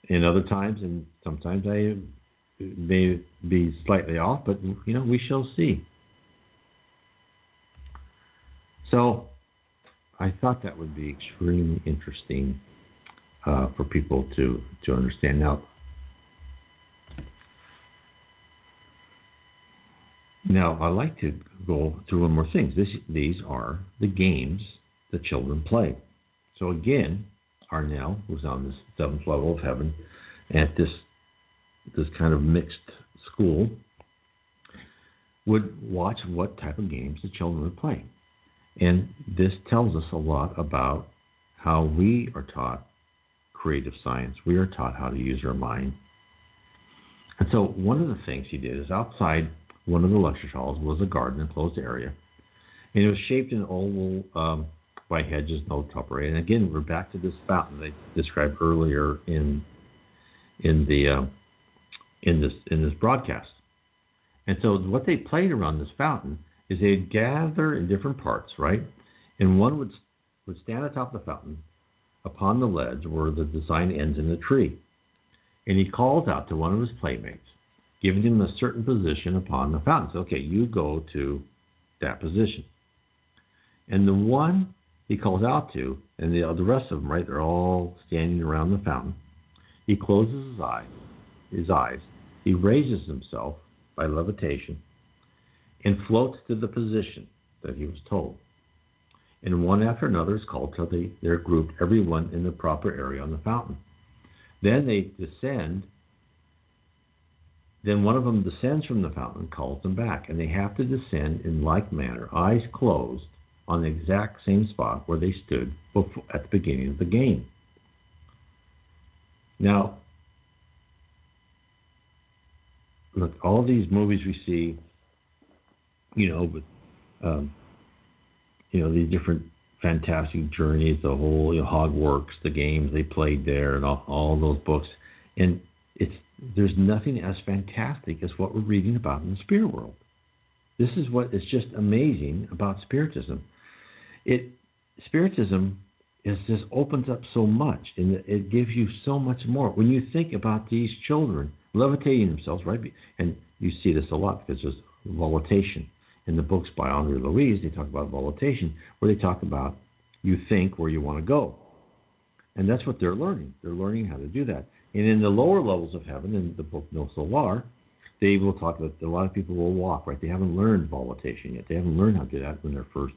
in other times, and sometimes I may be slightly off, but you know we shall see. So I thought that would be extremely interesting uh, for people to to understand. Now, now I'd like to go through one more thing. This, these are the games the children play. So again, Arnel was on this seventh level of heaven at this this kind of mixed school would watch what type of games the children would play. And this tells us a lot about how we are taught creative science. We are taught how to use our mind. And so one of the things he did is outside one of the lecture halls was a garden, enclosed area. And it was shaped in oval um, by hedges, no topper. And again, we're back to this fountain I described earlier in in the uh, in this in this broadcast. And so what they played around this fountain is they'd gather in different parts, right? And one would would stand atop the fountain upon the ledge where the design ends in the tree. And he calls out to one of his playmates, giving him a certain position upon the fountain. So, okay, you go to that position. And the one he calls out to, and the, the rest of them, right, they're all standing around the fountain. He closes his eyes, his eyes. He raises himself by levitation and floats to the position that he was told. And one after another is called till they, they're grouped, everyone in the proper area on the fountain. Then they descend. Then one of them descends from the fountain, calls them back, and they have to descend in like manner, eyes closed, on the exact same spot where they stood before, at the beginning of the game. Now, look, all these movies we see, you know, with, um, you know, these different fantastic journeys, the whole you know, Hogwarts, the games they played there, and all, all those books, and it's there's nothing as fantastic as what we're reading about in the spirit world. This is what is just amazing about spiritism. It spiritism is just opens up so much and it gives you so much more. When you think about these children levitating themselves right and you see this a lot because there's volitation in the books by Andre Luiz, they talk about volitation where they talk about you think where you want to go. And that's what they're learning. They're learning how to do that and in the lower levels of heaven in the book Nosso Lar they will talk about a lot of people will walk right they haven't learned volitation yet they haven't learned how to do that when they're first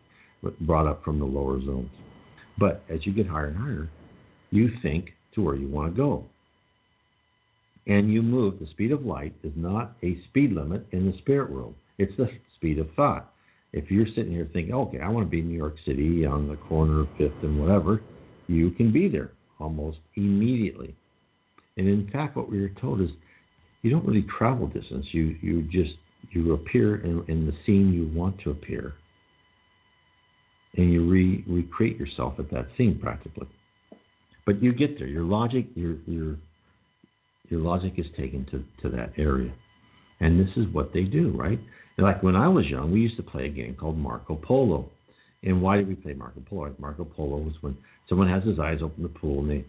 brought up from the lower zones. But as you get higher and higher, you think to where you want to go. And you move. The speed of light is not a speed limit in the spirit world, it's the speed of thought. If you're sitting here thinking, okay, I want to be in New York City on the corner of Fifth and whatever, you can be there almost immediately. And in fact, what we were told is you don't really travel distance. You you just you appear in, in the scene you want to appear and you re- recreate yourself at that scene practically. But you get there. Your logic, your your your logic is taken to, to that area. And this is what they do, right? Like when I was young, we used to play a game called Marco Polo. And why did we play Marco Polo? Marco Polo was when someone has his eyes open the pool and they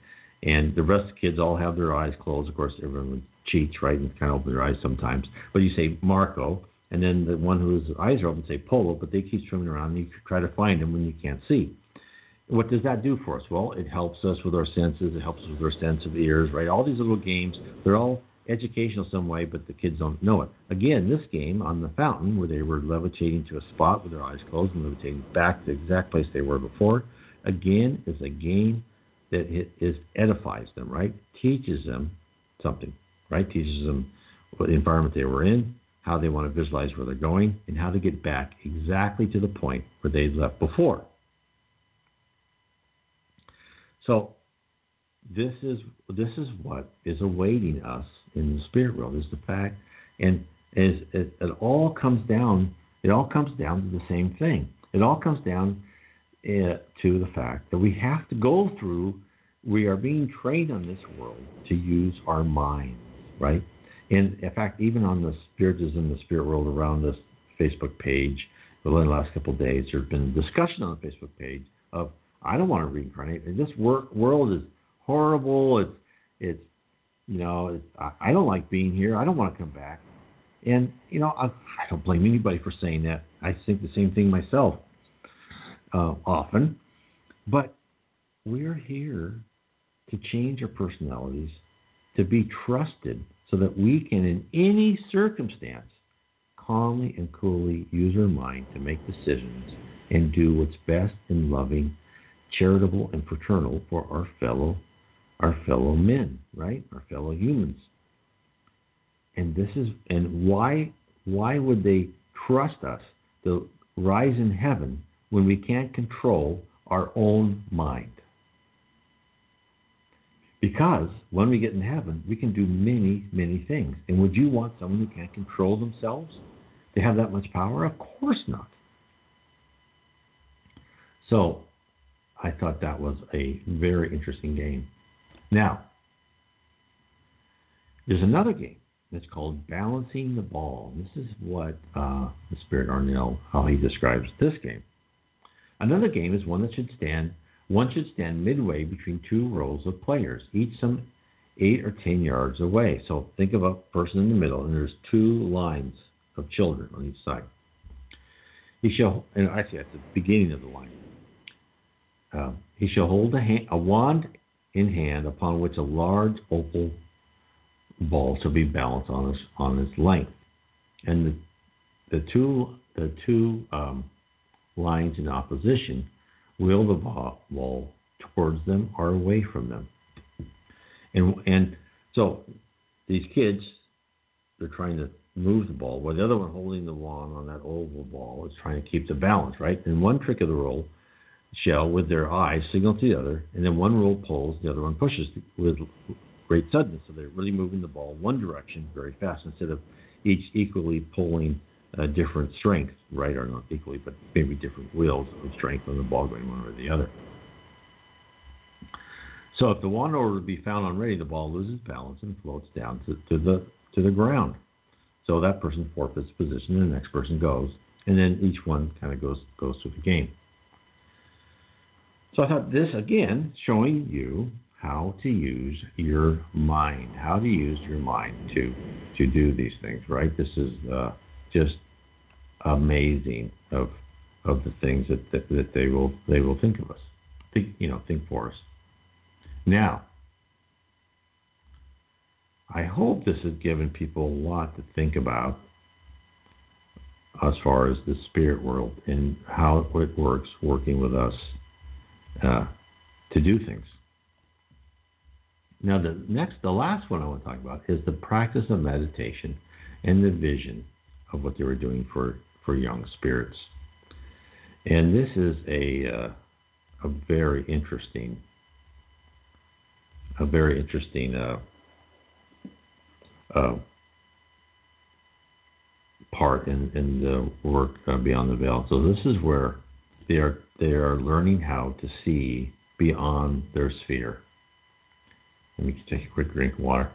and the rest of the kids all have their eyes closed. Of course, everyone cheats, right, and kind of open their eyes sometimes. But you say Marco, and then the one whose eyes are open say polo, but they keep swimming around and you try to find them when you can't see. What does that do for us? Well, it helps us with our senses. It helps us with our sense of ears, right? All these little games, they're all educational some way, but the kids don't know it. Again, this game on the fountain, where they were levitating to a spot with their eyes closed and levitating back to the exact place they were before, again, is a game that it is edifies them, right? Teaches them something, right? Teaches them what the environment they were in, how they want to visualize where they're going, and how to get back exactly to the point where they left before. So this is this is what is awaiting us in the spirit world is the fact and is it, it all comes down it all comes down to the same thing. It all comes down uh, to the fact that we have to go through we are being trained on this world to use our minds, right? And in fact, even on the Spiritism, the spirit world around this Facebook page, within the last couple of days, there's been discussion on the Facebook page of I don't want to reincarnate. And this wor- world is horrible. It's it's you know it's, I, I don't like being here. I don't want to come back. And you know I, I don't blame anybody for saying that. I think the same thing myself uh, often. But we're here to change our personalities, to be trusted, so that we can, in any circumstance, calmly and coolly use our mind to make decisions and do what's best and loving, charitable and fraternal for our fellow our fellow men, right? Our fellow humans. And this is and why why would they trust us to rise in heaven when we can't control our own mind? Because when we get in heaven, we can do many, many things. And would you want someone who can't control themselves? They have that much power? Of course not. So I thought that was a very interesting game. Now, there's another game that's called Balancing the Ball. This is what uh, the Spirit Arnel, how he describes this game. Another game is one that should stand one should stand midway between two rows of players, each some eight or ten yards away. So think of a person in the middle, and there's two lines of children on each side. He shall, and actually at the beginning of the line, uh, he shall hold a, hand, a wand in hand upon which a large opal ball shall be balanced on its on its length, and the the two the two um, lines in opposition will the ball towards them or away from them. And and so these kids they're trying to move the ball, while the other one holding the wand on that oval ball is trying to keep the balance, right? And one trick of the roll shell with their eyes signal to the other, and then one roll pulls, the other one pushes with great suddenness. So they're really moving the ball one direction very fast instead of each equally pulling a different strength, right, or not equally, but maybe different wheels of strength on the ball going one or the other. So if the wand order be found unready, the ball loses balance and floats down to, to the to the ground. So that person forfeits position, and the next person goes, and then each one kind of goes goes through the game. So I thought this again showing you how to use your mind, how to use your mind to to do these things. Right? This is uh, just amazing of of the things that, that, that they will they will think of us, think you know think for us. Now, I hope this has given people a lot to think about as far as the spirit world and how it works working with us uh, to do things. Now, the next, the last one I want to talk about is the practice of meditation and the vision of what they were doing for for young spirits. And this is a uh, a very interesting a very interesting uh, uh, part in, in the work uh, beyond the veil. So this is where they are they are learning how to see beyond their sphere. Let me take a quick drink of water.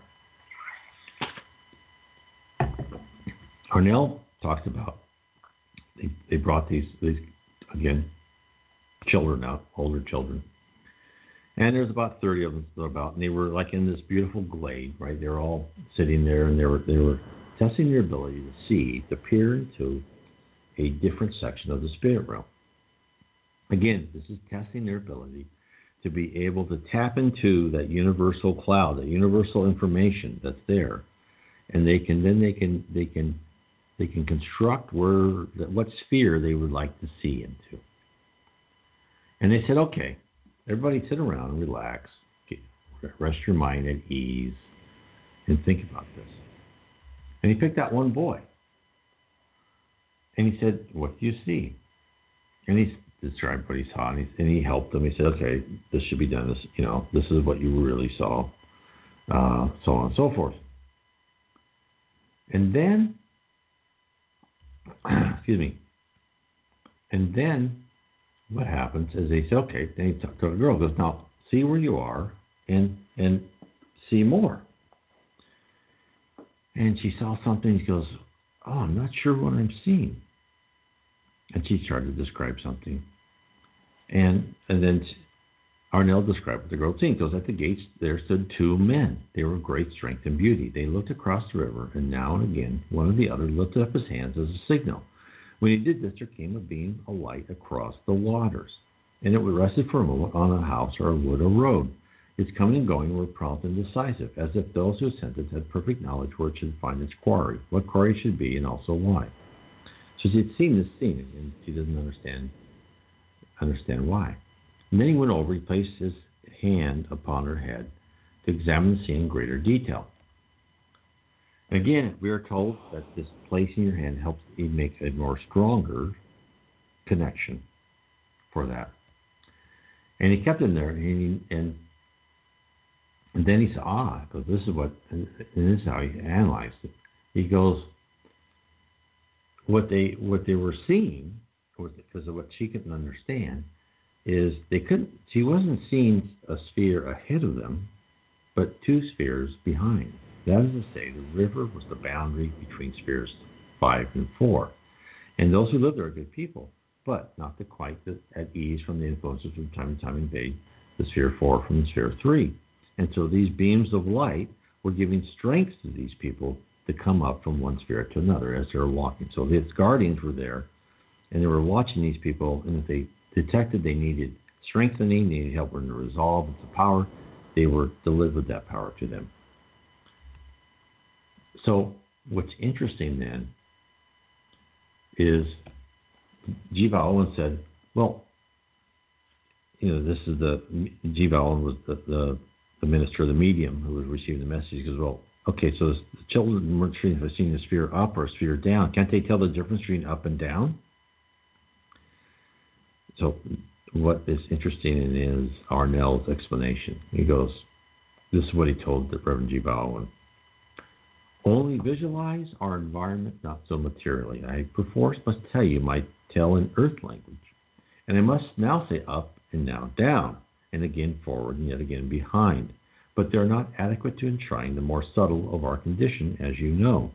Arnel talks about they, they brought these these again children out, older children, and there's about 30 of them about, and they were like in this beautiful glade, right? They were all sitting there, and they were they were testing their ability to see, to peer into a different section of the spirit realm. Again, this is testing their ability to be able to tap into that universal cloud, that universal information that's there, and they can then they can they can they can construct where what sphere they would like to see into. And they said, okay, everybody sit around relax, rest your mind at ease, and think about this. And he picked out one boy. And he said, What do you see? And he described what he saw, and he, and he helped him. He said, Okay, this should be done. This, you know, this is what you really saw, uh, so on and so forth. And then excuse me. And then what happens is they say, okay, then he talk to the girl, goes, now see where you are and and see more. And she saw something, she goes, Oh, I'm not sure what I'm seeing. And she started to describe something. And and then Arnel described what the girl seen. Goes at the gates there stood two men. They were of great strength and beauty. They looked across the river, and now and again one or the other lifted up his hands as a signal. When he did this, there came a beam of light across the waters, and it rested for a moment on a house or a wood or road. Its coming and going were prompt and decisive, as if those who ascended had perfect knowledge where it should find its quarry, what quarry should be, and also why. So she had seen this scene, and she doesn't understand understand why. And then he went over, he placed his hand upon her head to examine the scene in greater detail. Again, we are told that this placing your hand helps you make a more stronger connection for that. And he kept him there, and, he, and, and then he said, ah, because this is what, and this is how he analyzed it. He goes, what they what they were seeing, was because of what she couldn't understand, is they couldn't. She wasn't seeing a sphere ahead of them, but two spheres behind. That is to say, the river was the boundary between spheres five and four, and those who lived there are good people, but not the quite at ease from the influences from time to time invade the sphere four from the sphere three. And so these beams of light were giving strength to these people to come up from one sphere to another as they were walking. So its guardians were there, and they were watching these people, and if they detected they needed strengthening, they needed help in the resolve and the power, they were delivered that power to them. So what's interesting then is G. Vale Owen said, well, you know, this is the G. Vale Owen was the, the, the minister of the medium who was receiving the message. He goes, well, okay, so the children weren't seeing the sphere up or sphere down. Can't they tell the difference between up and down? So what is interesting in is Arnel's explanation. He goes, this is what he told the Reverend G. Bowen. Only visualize our environment, not so materially. I perforce must tell you my tale in earth language. And I must now say up and now down, and again forward and yet again behind. But they're not adequate to enshrine the more subtle of our condition, as you know.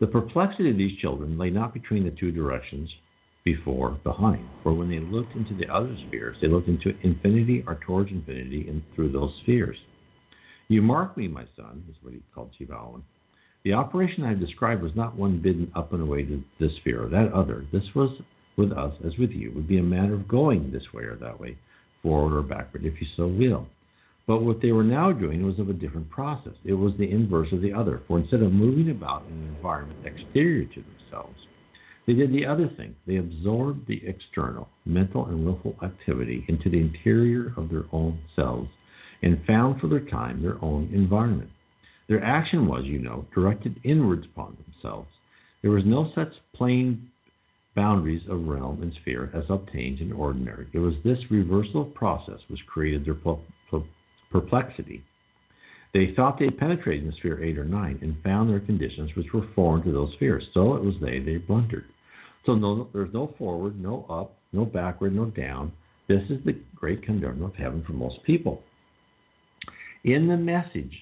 The perplexity of these children lay not between the two directions, before, behind. For when they looked into the other spheres, they looked into infinity or towards infinity and through those spheres. You mark me, my son, is what he called G. Vale Owen. The operation I have described was not one bidden up and away to this sphere or that other. This was with us as with you. It would be a matter of going this way or that way, forward or backward, if you so will. But what they were now doing was of a different process. It was the inverse of the other. For instead of moving about in an environment exterior to themselves, they did the other thing. They absorbed the external, mental and willful activity into the interior of their own selves and found for their time their own environment. Their action was, you know, directed inwards upon themselves. There was no such plain boundaries of realm and sphere as obtained in ordinary. It was this reversal process which created their perplexity. They thought they had penetrated in sphere 8 or 9 and found their conditions which were foreign to those spheres. So it was they, they blundered. So no, there's no forward, no up, no backward, no down. This is the great conundrum of heaven for most people. In the message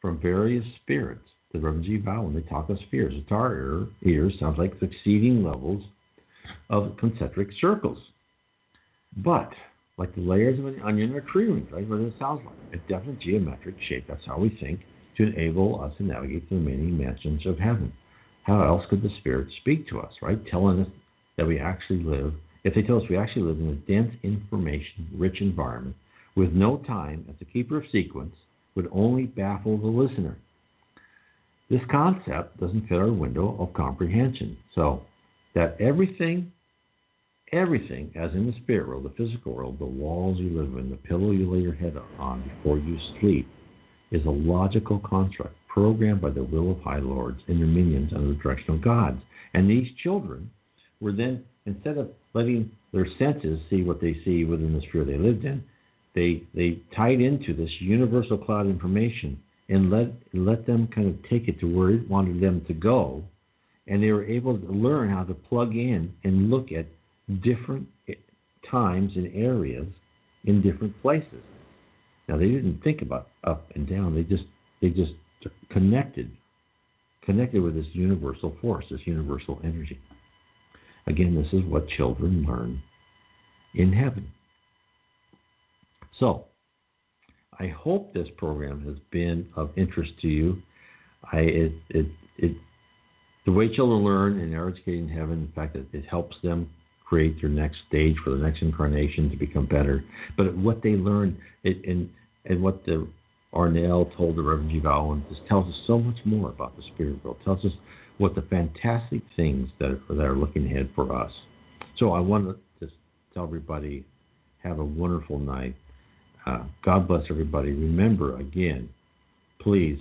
from various spirits, the Reverend G. Vow, when they talk of spheres, it's our ears sounds like succeeding levels of concentric circles. But like the layers of an onion or tree rings, right? What it sounds like. A definite geometric shape. That's how we think to enable us to navigate the many mansions of heaven. How else could the Spirit speak to us, right? Telling us that we actually live, if they tell us we actually live in a dense, information rich environment with no time as the keeper of sequence, would only baffle the listener. This concept doesn't fit our window of comprehension. So, that everything, everything, as in the spirit world, the physical world, the walls you live in, the pillow you lay your head on before you sleep, is a logical construct programmed by the will of high lords and their minions under the direction of gods. And these children were then, instead of letting their senses see what they see within the sphere they lived in, they they tied into this universal cloud information and let let them kind of take it to where it wanted them to go, and they were able to learn how to plug in and look at different eh, times and areas in different places. Now they didn't think about up and down; they just they just connected, connected with this universal force, this universal energy. Again, this is what children learn in heaven. So, I hope this program has been of interest to you. I it it, it the way children learn in our educating heaven, in fact that it helps them create their next stage for the next incarnation to become better. But what they learn it, and and what the Arnel told the Reverend G. Vale Owen, this tells us so much more about the spirit world. It tells us what the fantastic things that are, that are looking ahead for us. So I want to just tell everybody, have a wonderful night. Uh, God bless everybody. Remember, again, please,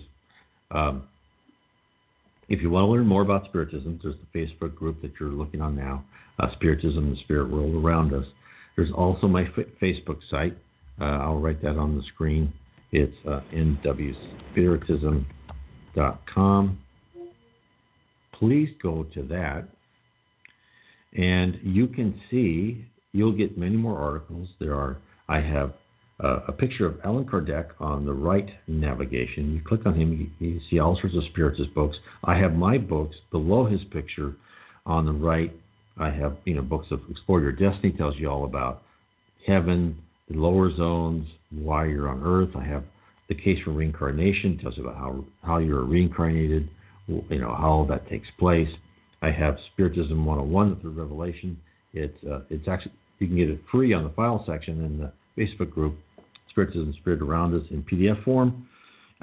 um, if you want to learn more about Spiritism, there's the Facebook group that you're looking on now, uh, Spiritism, the Spirit World Around Us. There's also my f- Facebook site. Uh, I'll write that on the screen. It's uh, nwspiritism.com. Please go to that, and you can see you'll get many more articles. There are I have uh, a picture of Allan Kardec on the right navigation. You click on him, you, you, see all sorts of spiritist books. I have my books below his picture on the right. I have you know books of Explore Your Destiny tells you all about heaven, the lower zones, why you're on Earth. I have the case for reincarnation tells you about how how you're reincarnated, you know how that takes place. I have Spiritism 101 through Revelation. It's uh, it's actually you can get it free on the file section in the Facebook group, Spiritism Spirit Around Us in PDF form.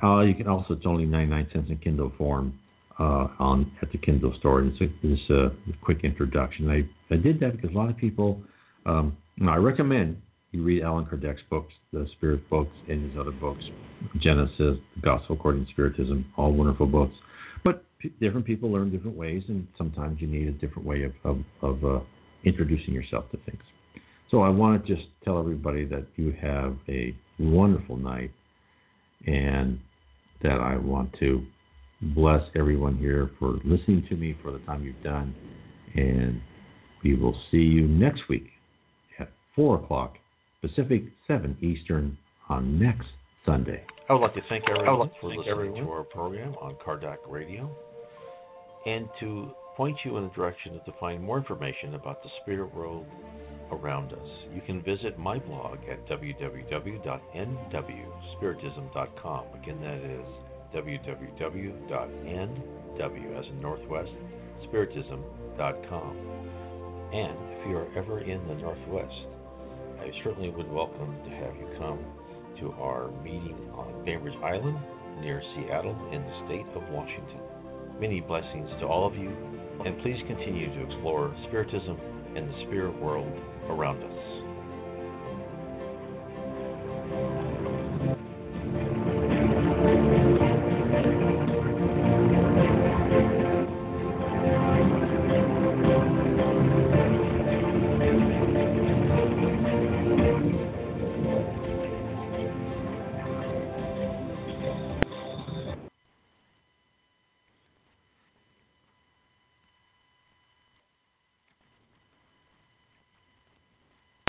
Uh, you can also, it's only 99 cents in Kindle form uh, on at the Kindle store. It's a, it's a quick introduction. I, I did that because a lot of people, um, I recommend you read Allan Kardec's books, the Spirit books, and his other books, Genesis, the Gospel According to Spiritism, all wonderful books. But p- different people learn different ways, and sometimes you need a different way of, of, of uh, introducing yourself to things. So I want to just tell everybody that you have a wonderful night and that I want to bless everyone here for listening to me for the time you've done. And we will see you next week at 4 o'clock Pacific, 7 Eastern on next Sunday. I would like to thank everyone like to for thank listening everyone. to our program on Kardec Radio and to point you in the direction to find more information about the spirit world around us. You can visit my blog at www.nwspiritism.com. Again, that is www.nw as in Northwest Spiritism.com. And if you are ever in the Northwest, I certainly would welcome to have you come to our meeting on Bainbridge Island near Seattle in the state of Washington. Many blessings to all of you, and please continue to explore Spiritism and the spirit world around us.